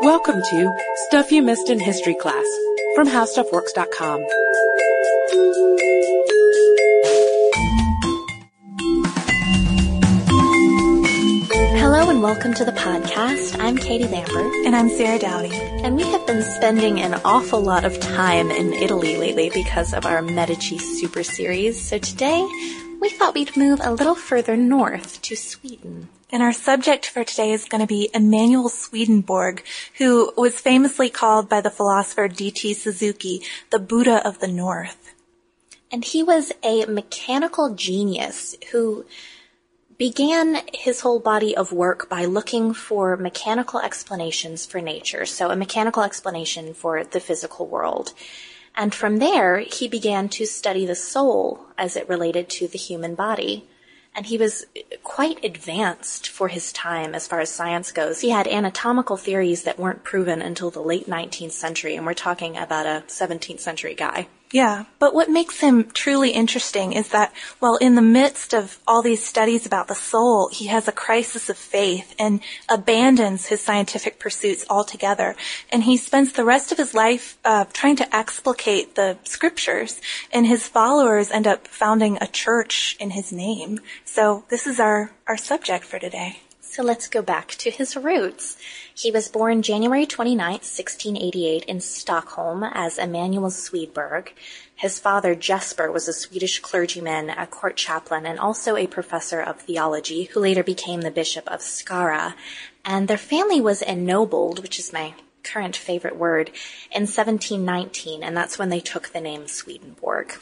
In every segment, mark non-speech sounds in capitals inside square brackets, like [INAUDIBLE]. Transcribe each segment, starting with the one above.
Welcome to Stuff You Missed in History Class from HowStuffWorks.com. Hello and welcome to the podcast. I'm Katie Lambert. And I'm Sarah Dowdy. And we have been spending an awful lot of time in Italy lately because of our Medici Super Series. So today, we thought we'd move a little further north to Sweden. And our subject for today is going to be Emanuel Swedenborg, who was famously called by the philosopher D.T. Suzuki the Buddha of the North. And he was a mechanical genius who began his whole body of work by looking for mechanical explanations for nature. So a mechanical explanation for the physical world. And from there, he began to study the soul as it related to the human body. And he was quite advanced for his time as far as science goes. He had anatomical theories that weren't proven until the late 19th century, and we're talking about a 17th century guy. Yeah, but what makes him truly interesting is that while in the midst of all these studies about the soul, he has a crisis of faith and abandons his scientific pursuits altogether. And he spends the rest of his life uh, trying to explicate the scriptures, and his followers end up founding a church in his name. So this is our, our subject for today. So let's go back to his roots. He was born January 29, 1688 in Stockholm as Emanuel Swedberg. His father, Jesper, was a Swedish clergyman, a court chaplain, and also a professor of theology who later became the bishop of Skara. And their family was ennobled, which is my current favorite word, in 1719, and that's when they took the name Swedenborg.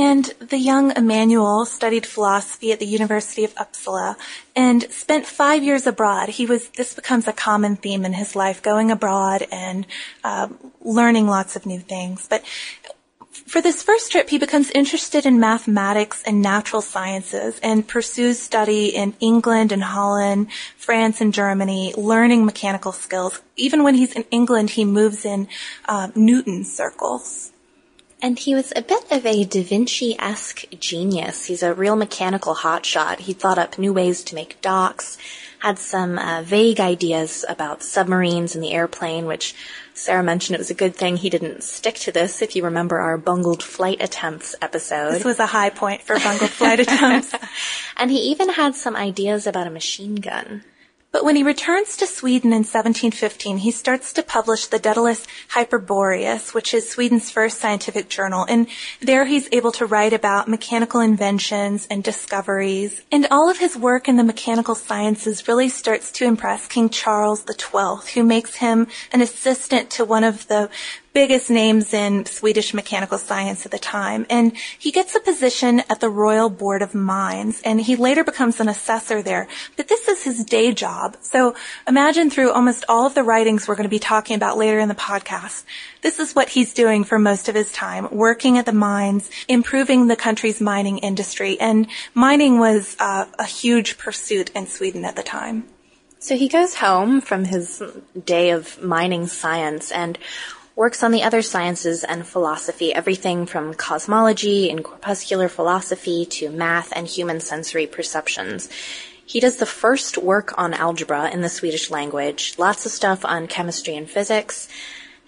And the young Emanuel studied philosophy at the University of Uppsala and spent five years abroad. He was, this becomes a common theme in his life, going abroad and uh, learning lots of new things. But for this first trip, he becomes interested in mathematics and natural sciences and pursues study in England and Holland, France and Germany, learning mechanical skills. Even when he's in England, he moves in uh, Newton circles. And he was a bit of a Da Vinci-esque genius. He's a real mechanical hotshot. He thought up new ways to make docks, had some uh, vague ideas about submarines and the airplane, which Sarah mentioned it was a good thing he didn't stick to this, if you remember our bungled flight attempts episode. This was a high point for bungled flight [LAUGHS] attempts. and he even had some ideas about a machine gun. But when he returns to Sweden in 1715, he starts to publish the Daedalus Hyperboreus, which is Sweden's first scientific journal. And there he's able to write about mechanical inventions and discoveries. And all of his work in the mechanical sciences really starts to impress King Charles XII, who makes him an assistant to one of the biggest names in Swedish mechanical science at the time. And he gets a position at the Royal Board of Mines, and he later becomes an assessor there. But this is his day job. So imagine through almost all of the writings we're going to be talking about later in the podcast, this is what he's doing for most of his time, working at the mines, improving the country's mining industry. And mining was uh, a huge pursuit in Sweden at the time. So he goes home from his day of mining science and works on the other sciences and philosophy, everything from cosmology and corpuscular philosophy to math and human sensory perceptions. He does the first work on algebra in the Swedish language, lots of stuff on chemistry and physics,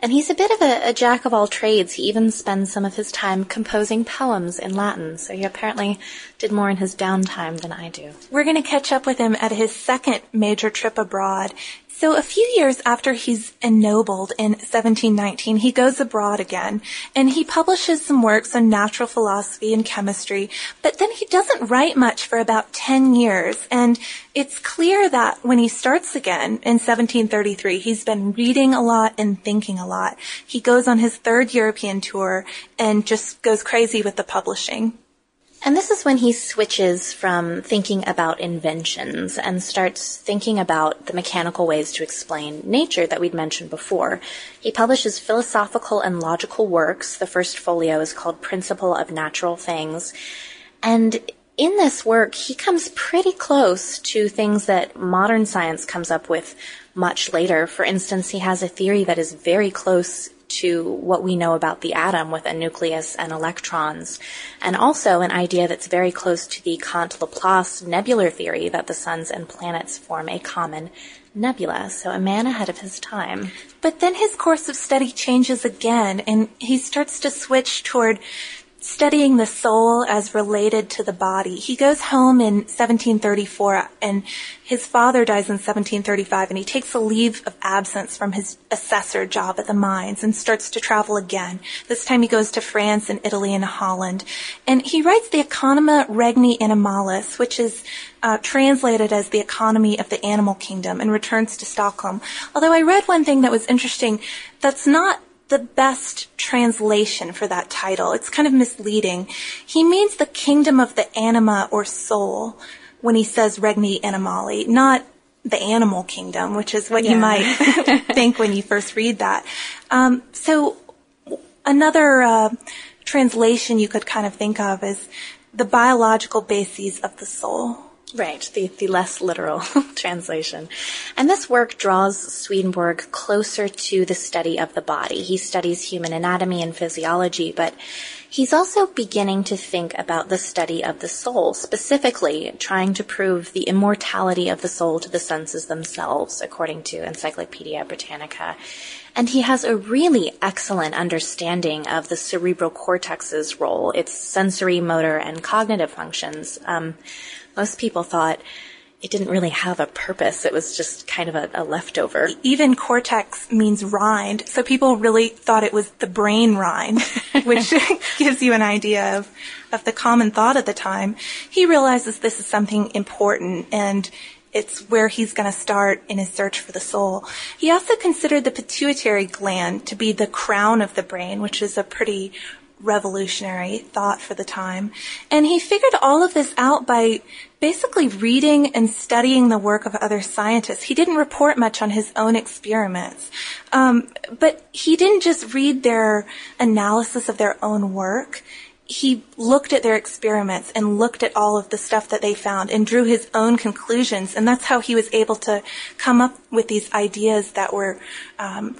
and he's a bit of a, a, jack of all trades. He even spends some of his time composing poems in Latin, so he apparently did more in his downtime than I do. We're going to catch up with him at his second major trip abroad so a few years after he's ennobled in 1719, he goes abroad again and he publishes some works on natural philosophy and chemistry, but then he doesn't write much for about 10 years. And it's clear that when he starts again in 1733, he's been reading a lot and thinking a lot. He goes on his third European tour and just goes crazy with the publishing. And this is when he switches from thinking about inventions and starts thinking about the mechanical ways to explain nature that we'd mentioned before. He publishes philosophical and logical works. The first folio is called Principle of Natural Things. And in this work, he comes pretty close to things that modern science comes up with much later. For instance, he has a theory that is very close to what we know about the atom with a nucleus and electrons, and also an idea that's very close to the Kant-Laplace nebular theory that the suns and planets form a common nebula, so a man ahead of his time. But then his course of study changes again, and he starts to switch toward studying the soul as related to the body. He goes home in 1734 and his father dies in 1735 and he takes a leave of absence from his assessor job at the mines and starts to travel again. This time he goes to France and Italy and Holland. And he writes the Oeconomia Regni Animalis, which is uh, translated as the economy of the animal kingdom and returns to Stockholm. Although I read one thing that was interesting, that's not the best translation for that title. It's kind of misleading. He means the kingdom of the anima or soul when he says regni animali, not the animal kingdom, which is what yeah. you might [LAUGHS] think when you first read that. Um, so another uh, translation you could kind of think of is the biological bases of the soul. Right, the, the less literal [LAUGHS] translation. And this work draws Swedenborg closer to the study of the body. He studies human anatomy and physiology, but he's also beginning to think about the study of the soul, specifically trying to prove the immortality of the soul to the senses themselves, according to Encyclopedia Britannica. And he has a really excellent understanding of the cerebral cortex's role, its sensory, motor, and cognitive functions. Um, most people thought it didn't really have a purpose. It was just kind of a, a, leftover. Even cortex means rind, so people really thought it was the brain rind, [LAUGHS] which [LAUGHS] gives you an idea of, of the common thought at the time. He realizes this is something important and it's where he's going to start in his search for the soul. He also considered the pituitary gland to be the crown of the brain, which is a pretty revolutionary thought for the time. And he figured all of this out by basically reading and studying the work of other scientists. He didn't report much on his own experiments. Um, but he didn't just read their analysis of their own work. He looked at their experiments and looked at all of the stuff that they found and drew his own conclusions. And that's how he was able to come up with these ideas that were um,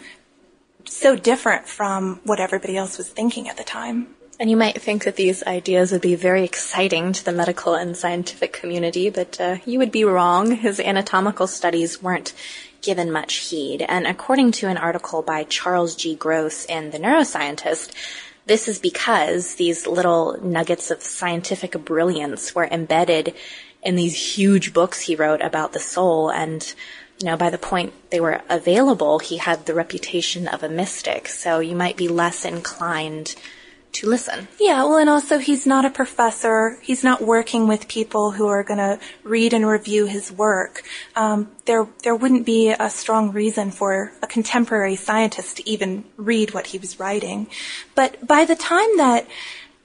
so different from what everybody else was thinking at the time. And you might think that these ideas would be very exciting to the medical and scientific community, but uh, you would be wrong. His anatomical studies weren't given much heed. And according to an article by Charles G. Gross in The Neuroscientist, this is because these little nuggets of scientific brilliance were embedded in these huge books he wrote about the soul and know, by the point they were available, he had the reputation of a mystic. So you might be less inclined to listen. Yeah, well, and also he's not a professor. He's not working with people who are going to read and review his work. Um, there, there wouldn't be a strong reason for a contemporary scientist to even read what he was writing. But by the time that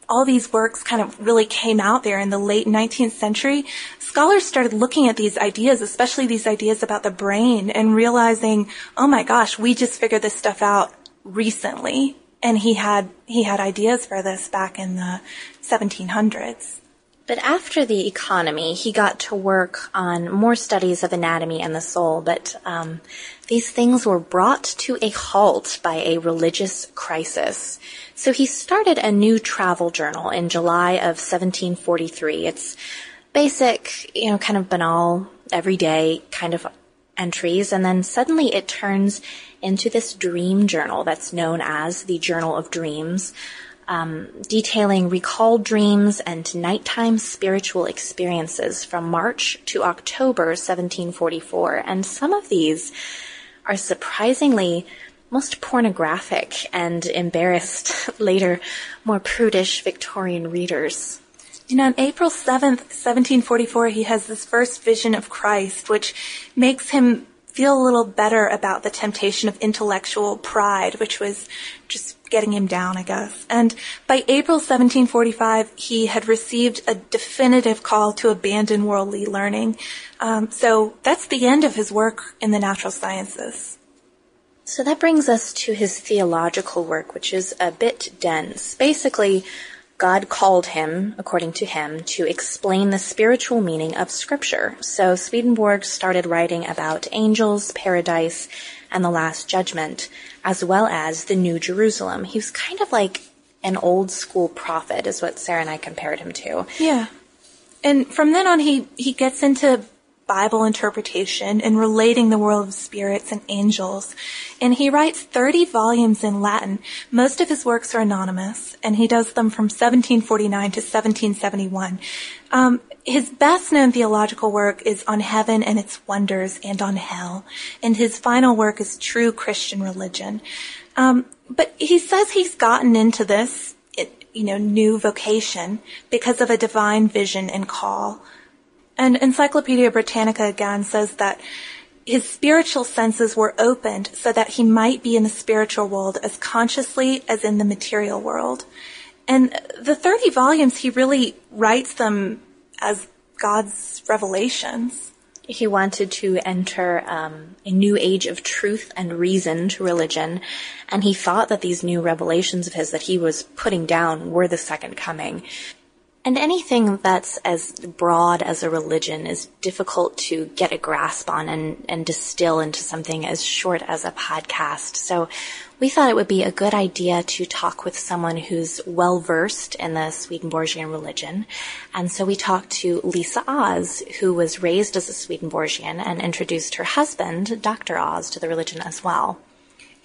all these works kind of really came out there in the late 19th century, scholars started looking at these ideas, especially these ideas about the brain, and realizing, oh my gosh, we just figured this stuff out recently and he had he had ideas for this back in the 1700s. But after the economy, he got to work on more studies of anatomy and the soul. But um, these things were brought to a halt by a religious crisis. So he started a new travel journal in July of 1743. It's basic, you know, kind of banal, everyday kind of entries, and then suddenly it turns into this dream journal that's known as the Journal of Dreams, um, detailing recalled dreams and nighttime spiritual experiences from March to October 1744. And some of these are surprisingly most pornographic and embarrassed [LAUGHS] later, more prudish Victorian readers. And on April 7th, 1744, he has this first vision of Christ, which makes him feel a little better about the temptation of intellectual pride, which was just getting him down, I guess. And by April 1745, he had received a definitive call to abandon worldly learning. Um, so that's the end of his work in the natural sciences. So that brings us to his theological work, which is a bit dense. Basically, God called him, according to him, to explain the spiritual meaning of scripture. So Swedenborg started writing about angels, paradise, and the last judgment, as well as the New Jerusalem. He was kind of like an old school prophet is what Sarah and I compared him to. Yeah. And from then on he he gets into Bible interpretation and relating the world of spirits and angels. And he writes 30 volumes in Latin. Most of his works are anonymous, and he does them from 1749 to 1771. Um, his best known theological work is on heaven and its wonders and on hell. And his final work is True Christian Religion. Um, but he says he's gotten into this, you know, new vocation because of a divine vision and call. And Encyclopedia Britannica again says that his spiritual senses were opened so that he might be in the spiritual world as consciously as in the material world. And the 30 volumes, he really writes them as God's revelations. He wanted to enter um, a new age of truth and reason to religion, and he thought that these new revelations of his that he was putting down were the second coming. And anything that's as broad as a religion is difficult to get a grasp on and, and distill into something as short as a podcast. So we thought it would be a good idea to talk with someone who's well versed in the Swedenborgian religion. And so we talked to Lisa Oz, who was raised as a Swedenborgian and introduced her husband, Dr. Oz, to the religion as well.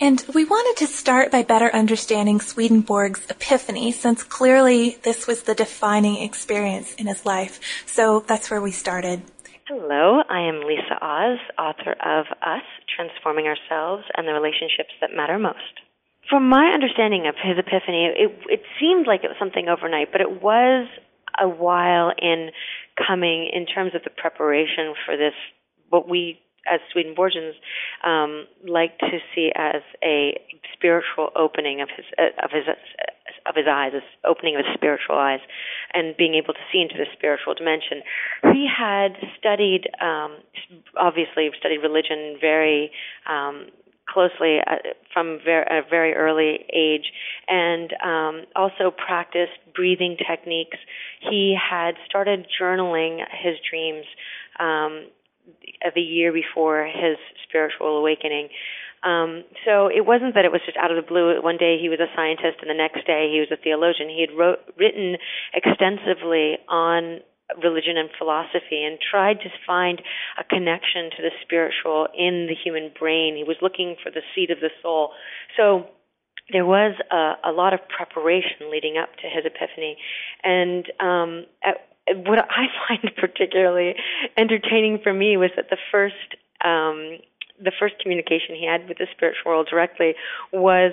And we wanted to start by better understanding Swedenborg's epiphany, since clearly this was the defining experience in his life. So that's where we started. Hello, I am Lisa Oz, author of Us, Transforming Ourselves and the Relationships That Matter Most. From my understanding of his epiphany, it, it seemed like it was something overnight, but it was a while in coming in terms of the preparation for this, what we as Swedenborgians um, like to see as a spiritual opening of his uh, of his uh, of his eyes, this opening of his spiritual eyes, and being able to see into the spiritual dimension. He had studied, um, obviously, studied religion very. Um, closely uh, from a very early age and um, also practiced breathing techniques. He had started journaling his dreams um, the year before his spiritual awakening. Um, so it wasn't that it was just out of the blue. One day he was a scientist, and the next day he was a theologian. He had wrote, written extensively on religion and philosophy and tried to find a connection to the spiritual in the human brain. He was looking for the seat of the soul. So there was a, a lot of preparation leading up to his epiphany, and um, at what I [LAUGHS] find particularly entertaining for me was that the first um, the first communication he had with the spiritual world directly was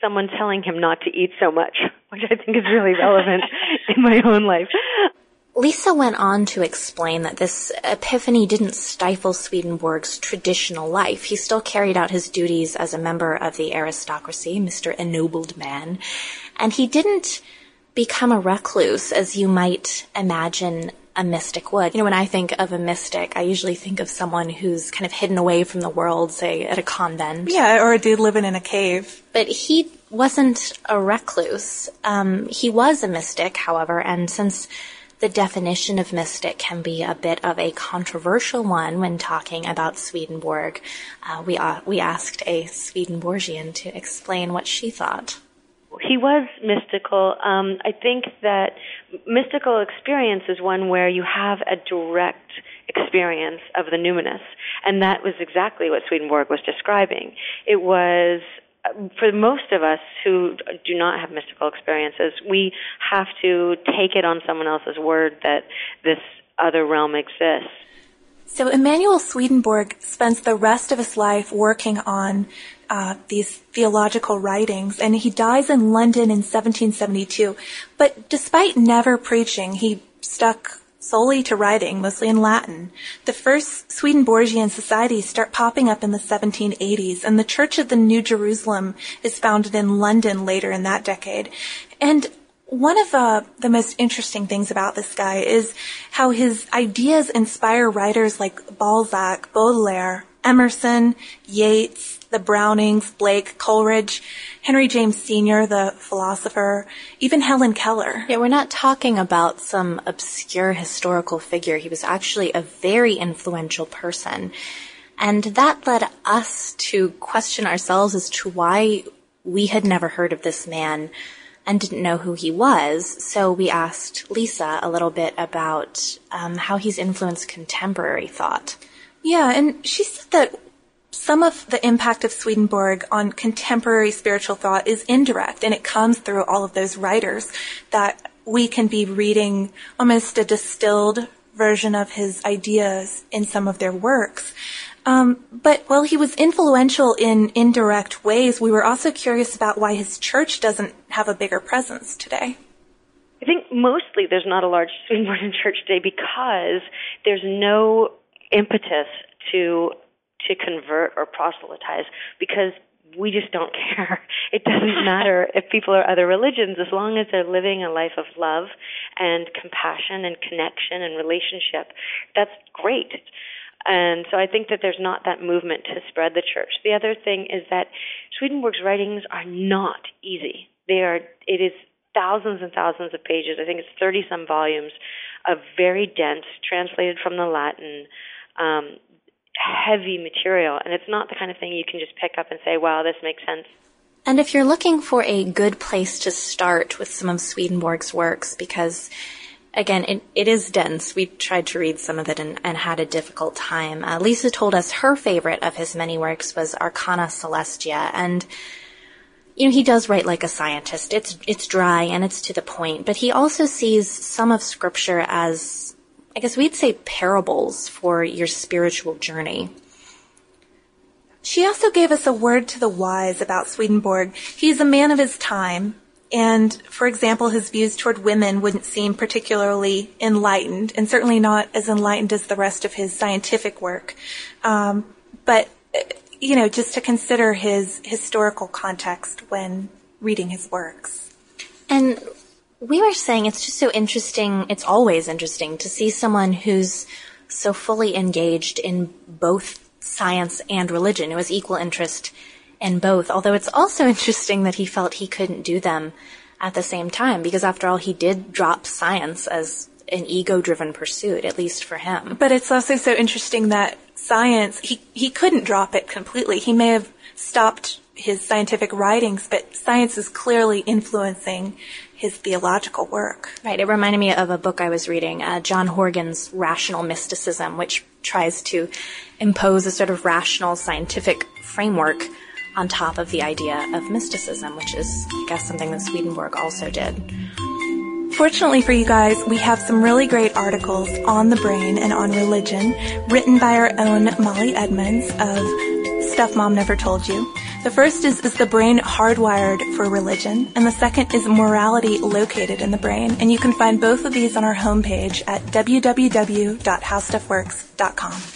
someone telling him not to eat so much, [LAUGHS] which I think is really relevant [LAUGHS] in my own life. Lisa went on to explain that this epiphany didn't stifle Swedenborg's traditional life. He still carried out his duties as a member of the aristocracy, Mr. Ennobled Man, and he didn't become a recluse as you might imagine a mystic would. You know, when I think of a mystic, I usually think of someone who's kind of hidden away from the world, say at a convent. Yeah, or a dude living in a cave. But he wasn't a recluse. Um, he was a mystic, however, and since the definition of mystic can be a bit of a controversial one when talking about Swedenborg, uh, we, uh, we asked a Swedenborgian to explain what she thought he was mystical. Um, I think that mystical experience is one where you have a direct experience of the numinous, and that was exactly what Swedenborg was describing. It was for most of us who do not have mystical experiences, we have to take it on someone else's word that this other realm exists. So Emanuel Swedenborg spends the rest of his life working on uh, these theological writings, and he dies in London in 1772. But despite never preaching, he stuck solely to writing, mostly in Latin. The first Swedenborgian societies start popping up in the 1780s, and the Church of the New Jerusalem is founded in London later in that decade. And one of uh, the most interesting things about this guy is how his ideas inspire writers like Balzac, Baudelaire, Emerson, Yeats, the Brownings, Blake, Coleridge, Henry James Sr., the philosopher, even Helen Keller. Yeah, we're not talking about some obscure historical figure. He was actually a very influential person. And that led us to question ourselves as to why we had never heard of this man and didn't know who he was. So we asked Lisa a little bit about um, how he's influenced contemporary thought. Yeah, and she said that some of the impact of Swedenborg on contemporary spiritual thought is indirect, and it comes through all of those writers that we can be reading almost a distilled version of his ideas in some of their works. Um, but while he was influential in indirect ways, we were also curious about why his church doesn't have a bigger presence today. I think mostly there's not a large Swedenborgian church today because there's no impetus to to convert or proselytize because we just don't care. [LAUGHS] It doesn't [LAUGHS] matter if people are other religions as long as they're living a life of love and compassion and connection and relationship. That's great. And so I think that there's not that movement to spread the church. The other thing is that Swedenborg's writings are not easy. They are, it is thousands and thousands of pages. I think it's 30 some volumes of very dense, translated from the Latin, um, heavy material. And it's not the kind of thing you can just pick up and say, wow, this makes sense. And if you're looking for a good place to start with some of Swedenborg's works, because again, it, it is dense. We tried to read some of it and, and had a difficult time. Uh, Lisa told us her favorite of his many works was Arcana Celestia, and you know he does write like a scientist. It's it's dry and it's to the point, but he also sees some of Scripture as, I guess we'd say, parables for your spiritual journey. She also gave us a word to the wise about Swedenborg. He's a man of his time, and, for example, his views toward women wouldn't seem particularly enlightened, and certainly not as enlightened as the rest of his scientific work. Um, but, you know, just to consider his historical context when reading his works. And we were saying it's just so interesting, it's always interesting to see someone who's so fully engaged in both science and religion, who has equal interest in both. Although it's also [LAUGHS] interesting that he felt he couldn't do them at the same time, because after all, he did drop science as an ego-driven pursuit, at least for him. But it's also so interesting that science, he, he couldn't drop it completely. He may have stopped his scientific writings, but science is clearly influencing his theological work. Right. It reminded me of a book I was reading, uh, John Horgan's Rational Mysticism, which tries to impose a sort of rational scientific framework on top of the idea of mysticism, which is, I guess, something that Swedenborg also did. Fortunately for you guys, we have some really great articles on the brain and on religion written by our own Molly Edmonds of Stuff Mom Never Told You. The first is, is the brain hardwired for religion, and the second is morality located in the brain. And you can find both of these on our homepage at www.howstuffworks.com.